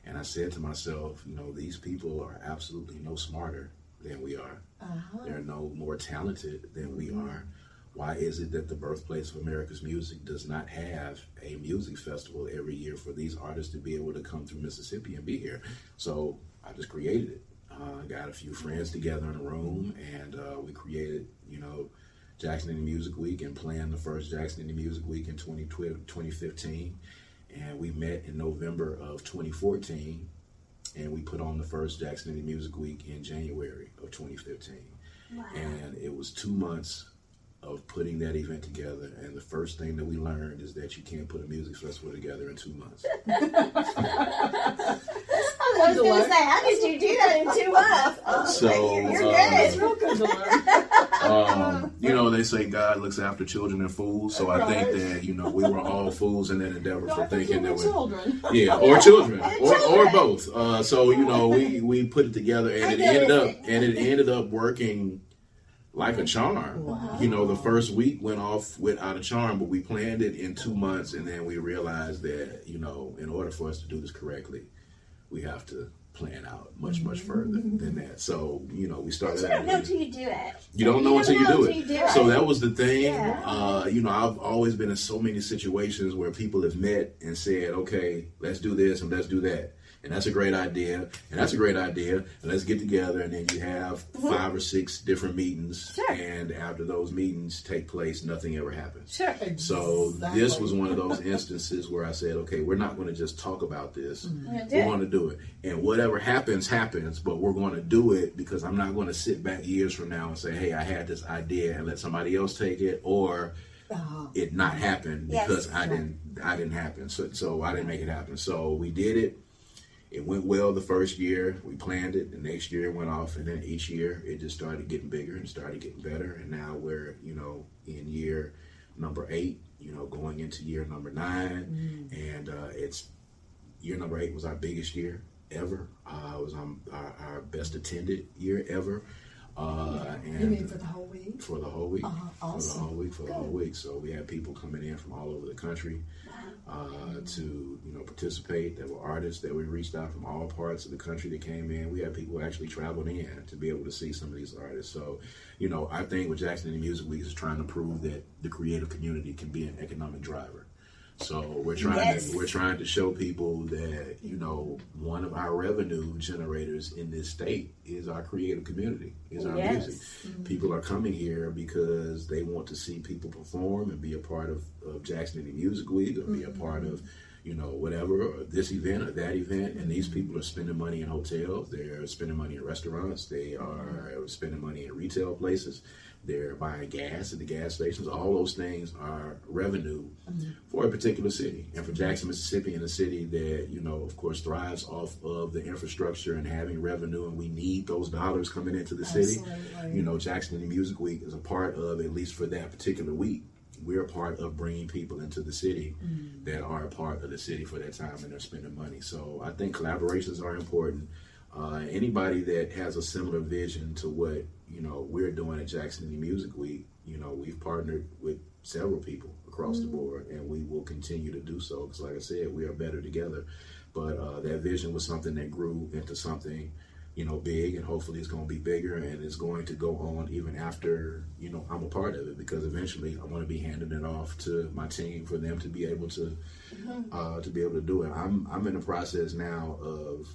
And I said to myself, you know, these people are absolutely no smarter than we are. Uh-huh. They're no more talented than we are. Why is it that the birthplace of America's music does not have a music festival every year for these artists to be able to come through Mississippi and be here? So I just created it. Uh, got a few friends together in a room, and uh, we created, you know, Jackson Indie Music Week and planned the first Jackson Indie Music Week in 2015. And we met in November of 2014, and we put on the first Jackson Indie Music Week in January of 2015 wow. and it was two months of putting that event together and the first thing that we learned is that you can't put a music festival together in two months I was going to say, how did you do that in two months? So, you're, you're uh, good. It's real good to learn. Um, you know they say god looks after children and fools so i think that you know we were all fools in that endeavor for thinking that we children. yeah or children or, or both. Uh, so you know we we put it together and it ended up and it ended up working like a charm. Wow. you know the first week went off without a charm but we planned it in two months and then we realized that you know in order for us to do this correctly we have to plan out much much further than that so you know we started You don't know until you do it. you don't know until you do until it. you do it. So that was the thing. Yeah. Uh, you know, I've always been in so many situations where people have met and said, "Okay, let's do this and let's do that," and that's a great idea, and that's a great idea, and let's get together, and then you have five or six different meetings, Sure. and after those meetings take place, nothing ever happens. Sure. So Exactly. this was one of those instances where I said, okay, we're not going to just talk about this. do We're going to do it. And whatever happens, happens, but we're going to do it because I'm not going to sit back years from now and say, hey, I had this idea and let somebody else take it or Uh-huh. it not happen Yes. because I didn't I didn't happen. So so I didn't make it happen. So we did it. It went well the first year. We planned it. The next year it went off, and then each year it just started getting bigger and started getting better. And now we're you know in year number eight. You know, going into year number 9 and uh, it's year number eight was our biggest year ever. Uh, it was um, our, our best attended year ever. Uh, and You mean for the whole week? for the whole week. Uh-huh, For the whole week. For the whole week. So we had people coming in from all over the country uh, to you know participate. There were artists that we reached out from all parts of the country that came in. We had people actually traveling in to be able to see some of these artists. So you know, I think with Jackson Indie Music Week is trying to prove that the creative community can be an economic driver. So we're trying Yes. to we're trying to show people that you know one of our revenue generators in this state is our creative community, is our Yes. music. Mm-hmm. People are coming here because they want to see people perform and be a part of, of Jackson Indie Music Week or be a mm-hmm. part of you know whatever or this event or that event. And these people are spending money in hotels, they're spending money in restaurants, they are spending money in retail places. They're buying gas at the gas stations. All those things are revenue mm-hmm. for a particular city. And for Jackson, Mississippi, in a city that, you know, of course, thrives off of the infrastructure and having revenue, and we need those dollars coming into the city. Absolutely. You know, Jackson Indie Music Week is a part of, at least for that particular week, we're a part of bringing people into the city that are a part of the city for that time and they're spending money. So I think collaborations are important. Uh, anybody that has a similar vision to what you know we're doing at Jackson Indie Music Week, you know, we've partnered with several people across the board, and we will continue to do so. Because, like I said, we are better together. But uh, that vision was something that grew into something, you know, big, and hopefully it's going to be bigger, and it's going to go on even after you know I'm a part of it. Because eventually, I want to be handing it off to my team for them to be able to uh, to be able to do it. I'm I'm in the process now of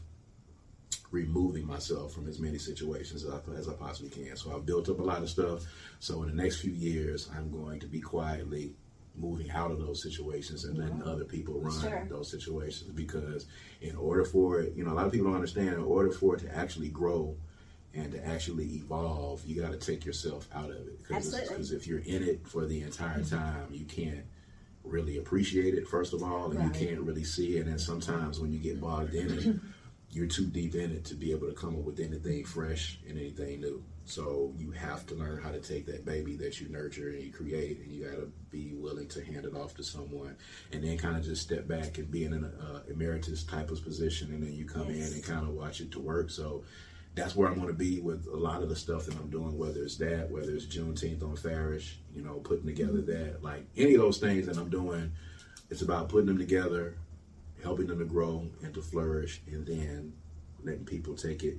removing myself from as many situations as I, as I possibly can. So I've built up a lot of stuff. So in the next few years, I'm going to be quietly moving out of those situations and letting other people run Sure. those situations because in order for it, you know, a lot of people don't understand, in order for it to actually grow and to actually evolve, you got to take yourself out of it. Because if you're in it for the entire mm-hmm. time, you can't really appreciate it, first of all, and Right. you can't really see it. And sometimes when you get bogged in it, you're too deep in it to be able to come up with anything fresh and anything new. So you have to learn how to take that baby that you nurture and you create, and you got to be to hand it off to someone, and then kind of just step back and be in an uh, emeritus type of position, and then you come in and kind of watch it to work. So that's where I'm going to be with a lot of the stuff that I'm doing, whether it's that, whether it's Juneteenth on Farish, you know, putting together that, like any of those things that I'm doing, it's about putting them together, helping them to grow and to flourish, and then letting people take it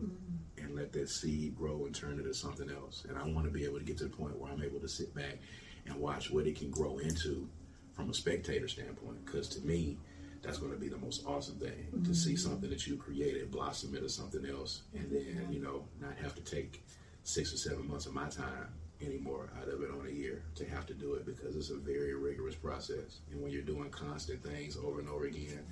and let that seed grow and turn it into something else. And I want to be able to get to the point where I'm able to sit back and watch what it can grow into from a spectator standpoint. Because to me, that's going to be the most awesome thing to mm-hmm. see something that you created blossom into something else, and then you know not have to take six or seven months of my time anymore out of it on a year to have to do it because it's a very rigorous process. And when you're doing constant things over and over again,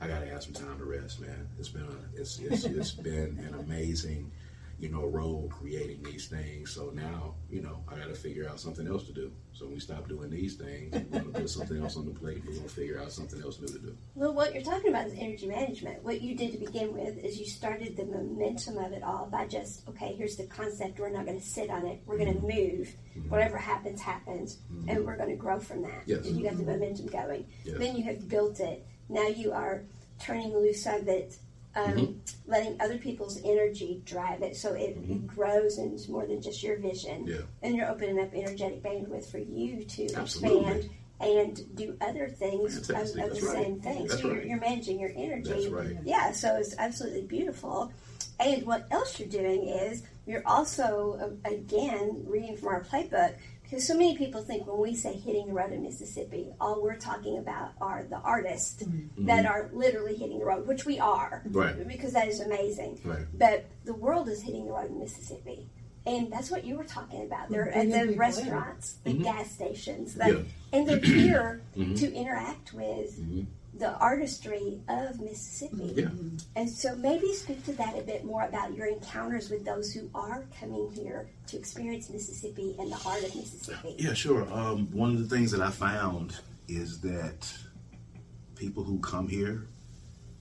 I gotta have some time to rest, man. It's been a, it's it's, it's been an amazing, you know, role creating these things. So now, you know, I gotta figure out something else to do. So when we stop doing these things, we're gonna put something else on the plate. We're gonna figure out something else new to do. Well, what you're talking about is energy management. What you did to begin with is you started the momentum of it all by just, okay, here's the concept. We're not going to sit on it. We're going to mm-hmm. move. Mm-hmm. Whatever happens, happens. Mm-hmm. And we're going to grow from that. Yes. And you got the momentum going. Yes. Then you have built it. Now you are turning loose of it, um, Mm-hmm. letting other people's energy drive it so it, it grows and it's more than just your vision. Yeah. And you're opening up energetic bandwidth for you to Absolutely. expand and do other things of, of the That's right. same thing. That's so you're, right. you're managing your energy. Right. Yeah, so it's absolutely beautiful. And what else you're doing is you're also again reading from our playbook because so many people think when we say hitting the road in Mississippi, all we're talking about are the artists Mm-hmm. that are literally hitting the road, which we are, Right. Because that is amazing. Right. But the world is hitting the road in Mississippi. And that's what you were talking about. They're at the people in. restaurants, the gas stations, the, Yeah. and they're here Mm-hmm. to interact with the artistry of Mississippi. Yeah. And so maybe speak to that a bit more about your encounters with those who are coming here to experience Mississippi and the art of Mississippi. Yeah, sure. Um, one of the things that I found is that people who come here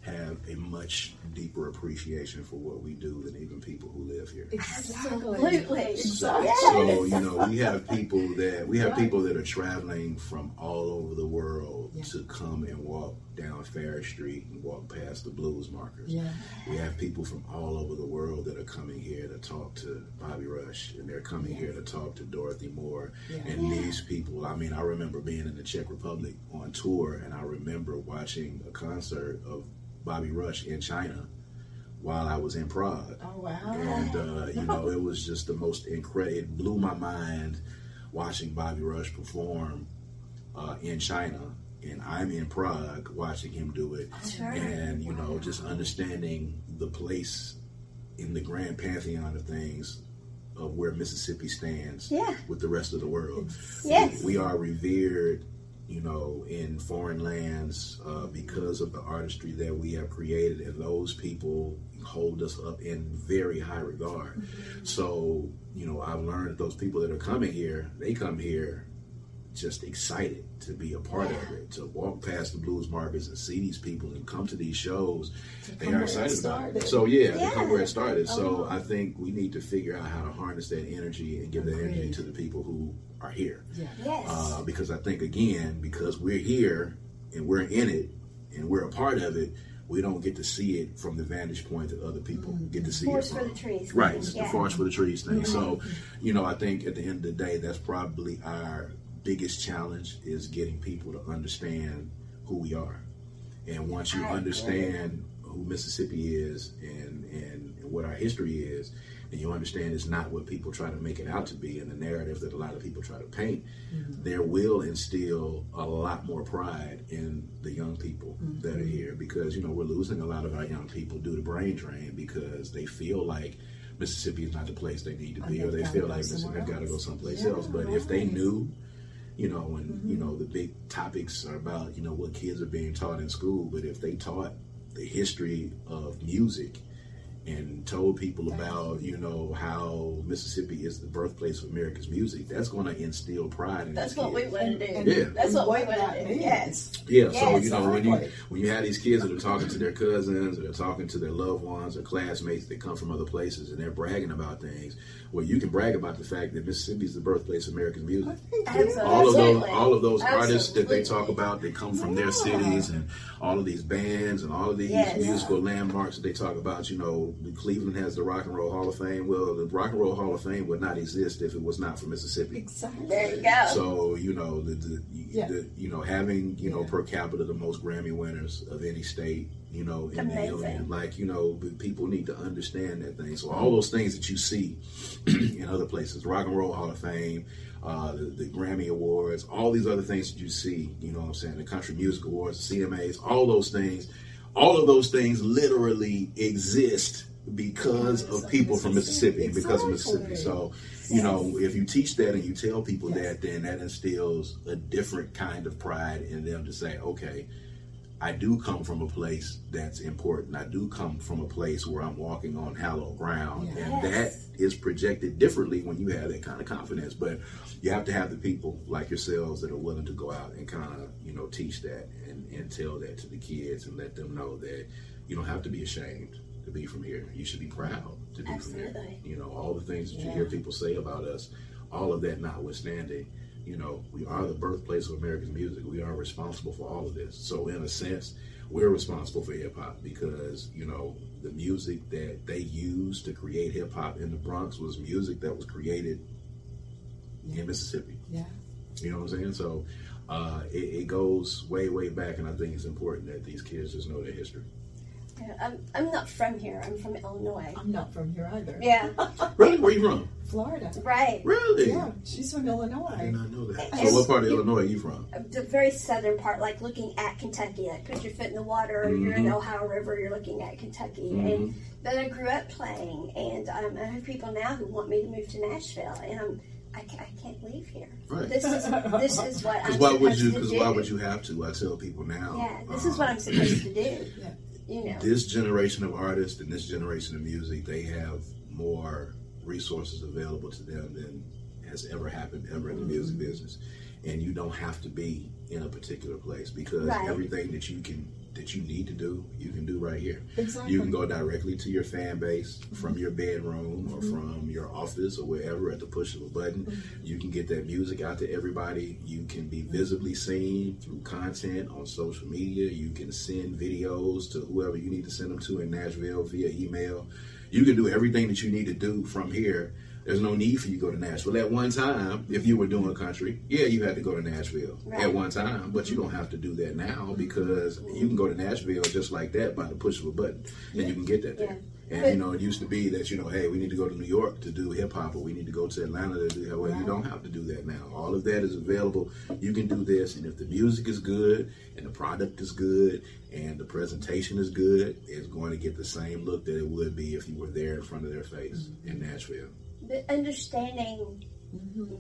have a much deeper appreciation for what we do than even people who live here. Exactly. Absolutely. So, Yes. so, you know, we have people that we have people that are traveling from all over the world Yeah. to come and walk down Farish Street and walk past the blues markers. Yeah. We have people from all over the world that are coming here to talk to Bobby Rush, and they're coming here to talk to Dorothy Moore. Yeah. And these people, I mean, I remember being in the Czech Republic on tour, and I remember watching a concert of Bobby Rush in China while I was in Prague. Oh wow. And uh, you know, it was just the most incredible. It blew my mind watching Bobby Rush perform uh, in China, and I'm in Prague watching him do it, Sure. and you know, just understanding the place in the grand pantheon of things of where Mississippi stands Yeah. with the rest of the world. Yes. We are revered, you know, in foreign lands uh, because of the artistry that we have created, and those people hold us up in very high regard. So, you know, I've learned that those people that are coming here, they come here just excited to be a part of it, to walk past the blues markets and see these people and come to these shows. they are excited about it. So yeah, Yeah. come where it started. So I think we need to figure out how to harness that energy and give that energy to the people who are here. Yeah. Yes. Uh, because I think again, because we're here and we're in it and we're a part of it, we don't get to see it from the vantage point that other people get to see Forest it for from. the trees. Right, Yeah. the forest for the trees thing. So, you know, I think at the end of the day, that's probably our biggest challenge is getting people to understand who we are. And once you I agree. understand who Mississippi is and, and, and what our history is, and you understand it's not what people try to make it out to be and the narrative that a lot of people try to paint, there will instill a lot more pride in the young people that are here because, you know, we're losing a lot of our young people due to brain drain because they feel like Mississippi is not the place they need to be or they've they feel like somewhere got to go someplace Yeah, else. But if they knew you know, and you know the big topics are about you know what kids are being taught in school. But if they taught the history of music and told people about you know how Mississippi is the birthplace of America's music, that's going to instill pride in That's these what we kids. want to do. Yeah. That's what we and want that to do. Yes. Yeah, so you know when you when you have these kids that are talking to their cousins, or they're talking to their loved ones, or classmates that come from other places, and they're bragging about things. Well, you can brag about the fact that Mississippi is the birthplace of American music. Absolutely. all of those all of those artists that they talk about that come from their cities and all of these bands and all of these Yes. musical landmarks that they talk about you know Cleveland has the Rock and Roll Hall of Fame well the Rock and Roll Hall of Fame would not exist if it was not for Mississippi Exactly. There you go. so you know the, the, Yeah. the you know having you know Yeah. per capita the most Grammy winners of any state you know in Amazing. the union like you know people need to understand that thing so all those things that you see in other places Rock and Roll Hall of Fame uh, the, the Grammy Awards all these other things that you see you know what I'm saying the Country Music Awards the CMAs all those things all of those things literally exist because of people from Mississippi and because of Mississippi. So you know, if you teach that and you tell people that, then that instills a different kind of pride in them to say, okay, I do come from a place that's important. I do come from a place where I'm walking on hallowed ground. Yes. And that is projected differently when you have that kind of confidence. But you have to have the people like yourselves that are willing to go out and kind of, you know, teach that and, and tell that to the kids and let them know that you don't have to be ashamed to be from here. You should be proud to be from here. You know, all the things that you hear people say about us, all of that notwithstanding, you know, we are the birthplace of American music. We are responsible for all of this. So in a sense, we're responsible for hip hop because, you know, the music that they used to create hip hop in the Bronx was music that was created in Mississippi. Yeah. You know what I'm saying? So uh, it, it goes way, way back, and I think it's important that these kids just know their history. Yeah, I'm, I'm not from here. I'm from Illinois. I'm not from here either. Yeah, Really? Where are you from? Florida. right. Really? Yeah, she's from I Illinois. did not know that. So what part of Illinois are you from? The very southern part, like looking at Kentucky. Like put your foot in the water, or you're in the Ohio River, you're looking at Kentucky. And but I grew up playing, and um, I have people now who want me to move to Nashville, and I'm. I, ca- I can't leave here. Right. This is this is what I'm Because why would you? to Because why would you have to? I tell people now. Yeah, this um, is what I'm supposed to do. Yeah. You know. This generation of artists and this generation of music, they have more resources available to them than has ever happened ever in the music mm-hmm. business. And you don't have to be in a particular place because Right. everything that you can that you need to do, you can do right here. Exactly. You can go directly to your fan base from your bedroom or mm-hmm. from your office or wherever at the push of a button. Mm-hmm. You can get that music out to everybody. You can be mm-hmm. visibly seen through content on social media. You can send videos to whoever you need to send them to in Nashville via email. You can do everything that you need to do from here. There's no need for you to go to Nashville. At one time, if you were doing country, yeah, you had to go to Nashville Right. at one time, but you don't have to do that now because you can go to Nashville just like that by the push of a button, and you can get that there. And you know, it used to be that you know, hey, we need to go to New York to do hip hop, or we need to go to Atlanta to do. Well, you don't have to do that now. All of that is available. You can do this, and if the music is good, and the product is good, and the presentation is good, it's going to get the same look that it would be if you were there in front of their face in mm-hmm. Nashville. But understanding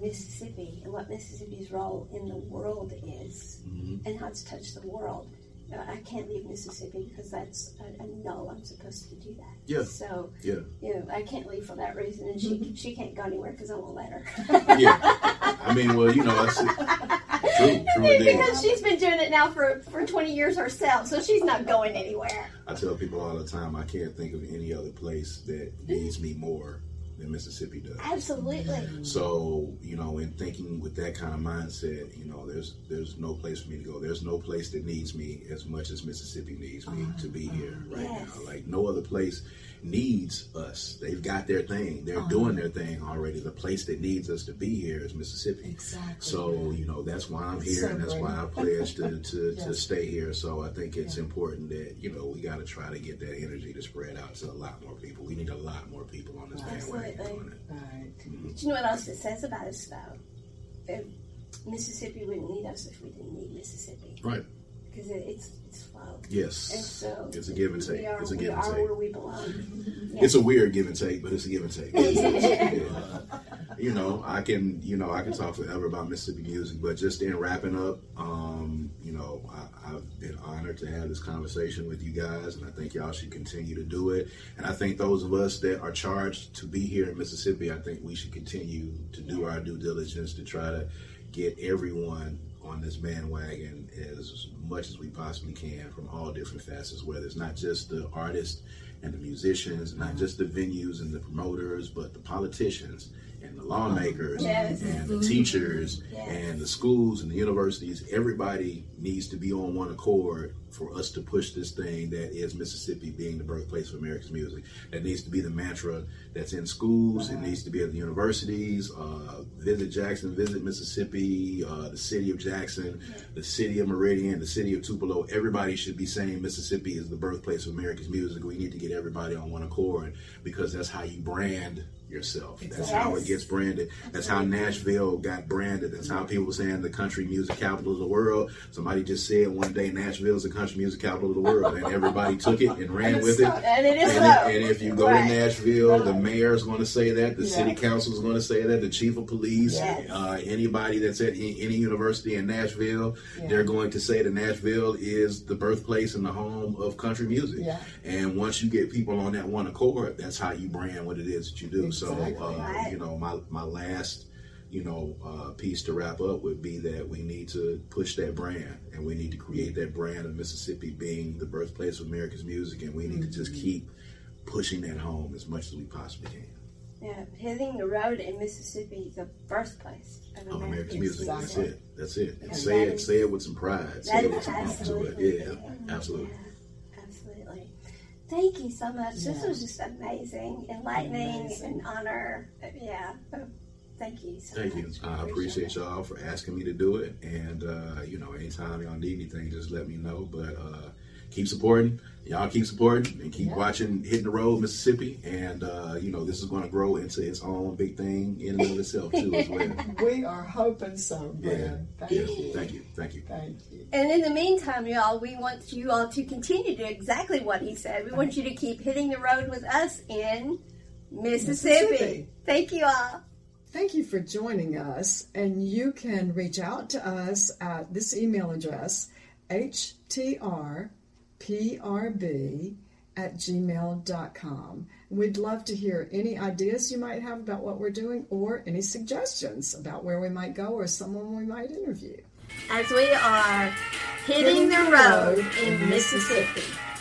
Mississippi and what Mississippi's role in the world is Mm-hmm. and how it's touched the world. I can't leave Mississippi because that's I, I know I'm supposed to do that. Yeah. So Yeah, you know I can't leave for that reason, and she she can't go anywhere because I won't let her. yeah. I mean, well, you know, that's true, true because she's been doing it now for for 20 years herself, so she's not going anywhere. I tell people all the time, I can't think of any other place that needs me more than Mississippi does. Absolutely. So, you know, in thinking with that kind of mindset, you know, there's there's no place for me to go. There's no place that needs me as much as Mississippi needs me uh-huh. to be here right Yes. now. Like no other place needs us. They've got their thing. They're uh-huh. doing their thing already. The place that needs us to be here is Mississippi. Exactly. So, you know, that's why I'm here So and that's great. why I pledged to, to, to stay here. So I think it's important that, you know, we got to try to get that energy to spread out to a lot more people. We need a lot more people on this bandwagon Absolutely. doing it. Right. Mm-hmm. Do you know what else it says about us though? If Mississippi wouldn't need us if we didn't need Mississippi Right. Because it, it's it's flow. Yes. And so it's a give and take. Are, It's a give and take. where we belong. It's a weird give and take, but it's a give and take. Yeah. You know, I can, you know, I can talk forever about Mississippi music, but just in wrapping up, um, you know, I, I've been honored to have this conversation with you guys, and I think y'all should continue to do it. And I think those of us that are charged to be here in Mississippi, I think we should continue to do our due diligence to try to get everyone on this bandwagon as much as we possibly can from all different facets, whether it's not just the artists and the musicians, not mm-hmm. just the venues and the promoters, but the politicians and the lawmakers Yes. and the teachers Yes. and the schools and the universities. Everybody needs to be on one accord for us to push this thing that is Mississippi being the birthplace of America's music. That needs to be the mantra that's in schools. It needs to be at the universities. Uh, visit Jackson, visit Mississippi, uh, the city of Jackson, the city of Meridian, the city of Tupelo. Everybody should be saying Mississippi is the birthplace of America's music. We need to get everybody on one accord because that's how you brand yourself. That's how it gets branded. That's how Nashville got branded. That's how people were saying the country music capital of the world. Somebody just said one day Nashville is the country music capital of the world, and everybody took it and ran with it. And it is And, so. if, and if you go Right. to Nashville, the mayor is going to say that, the Yeah. city council is going to say that, the chief of police, Yes. uh, anybody that's at any, university in Nashville, Yeah. they're going to say that Nashville is the birthplace and the home of country music. Yeah. And once you get people on that one accord, that's how you brand what it is that you do. So, uh, Right. you know, my my last you know, uh, piece to wrap up would be that we need to push that brand and we need to create that brand of Mississippi being the birthplace of America's music and we need to just keep pushing that home as much as we possibly can. Yeah, hitting the road in Mississippi, the birthplace of Of American, America's music. That's Exactly. it. That's it. And And say that it, is- say it with some pride. Say That it is with some oomph to it. absolutely. Yeah, absolutely. Yeah, absolutely. Thank you so much. This was just amazing, enlightening, Amazing. an honor. Yeah. Uh, Thank you so Thank you. I appreciate y'all for asking me to do it. And, uh, you know, anytime y'all need anything, just let me know. But uh, keep supporting. Y'all keep supporting and keep yeah. watching Hitting the Road, Mississippi, and uh, you know this is going to grow into its own big thing in and of itself too as well. We are hoping so, Yeah. Thank yeah. you. Thank you. Thank you. Thank you. And in the meantime, y'all, we want you all to continue to do exactly what he said. We want you to keep hitting the road with us in Mississippi. Mississippi. Thank you all. Thank you for joining us, and you can reach out to us at this email address, htr prb at gmail.com. We'd love to hear any ideas you might have about what we're doing or any suggestions about where we might go or someone we might interview. As we are hitting, hitting the road in Mississippi. Mississippi.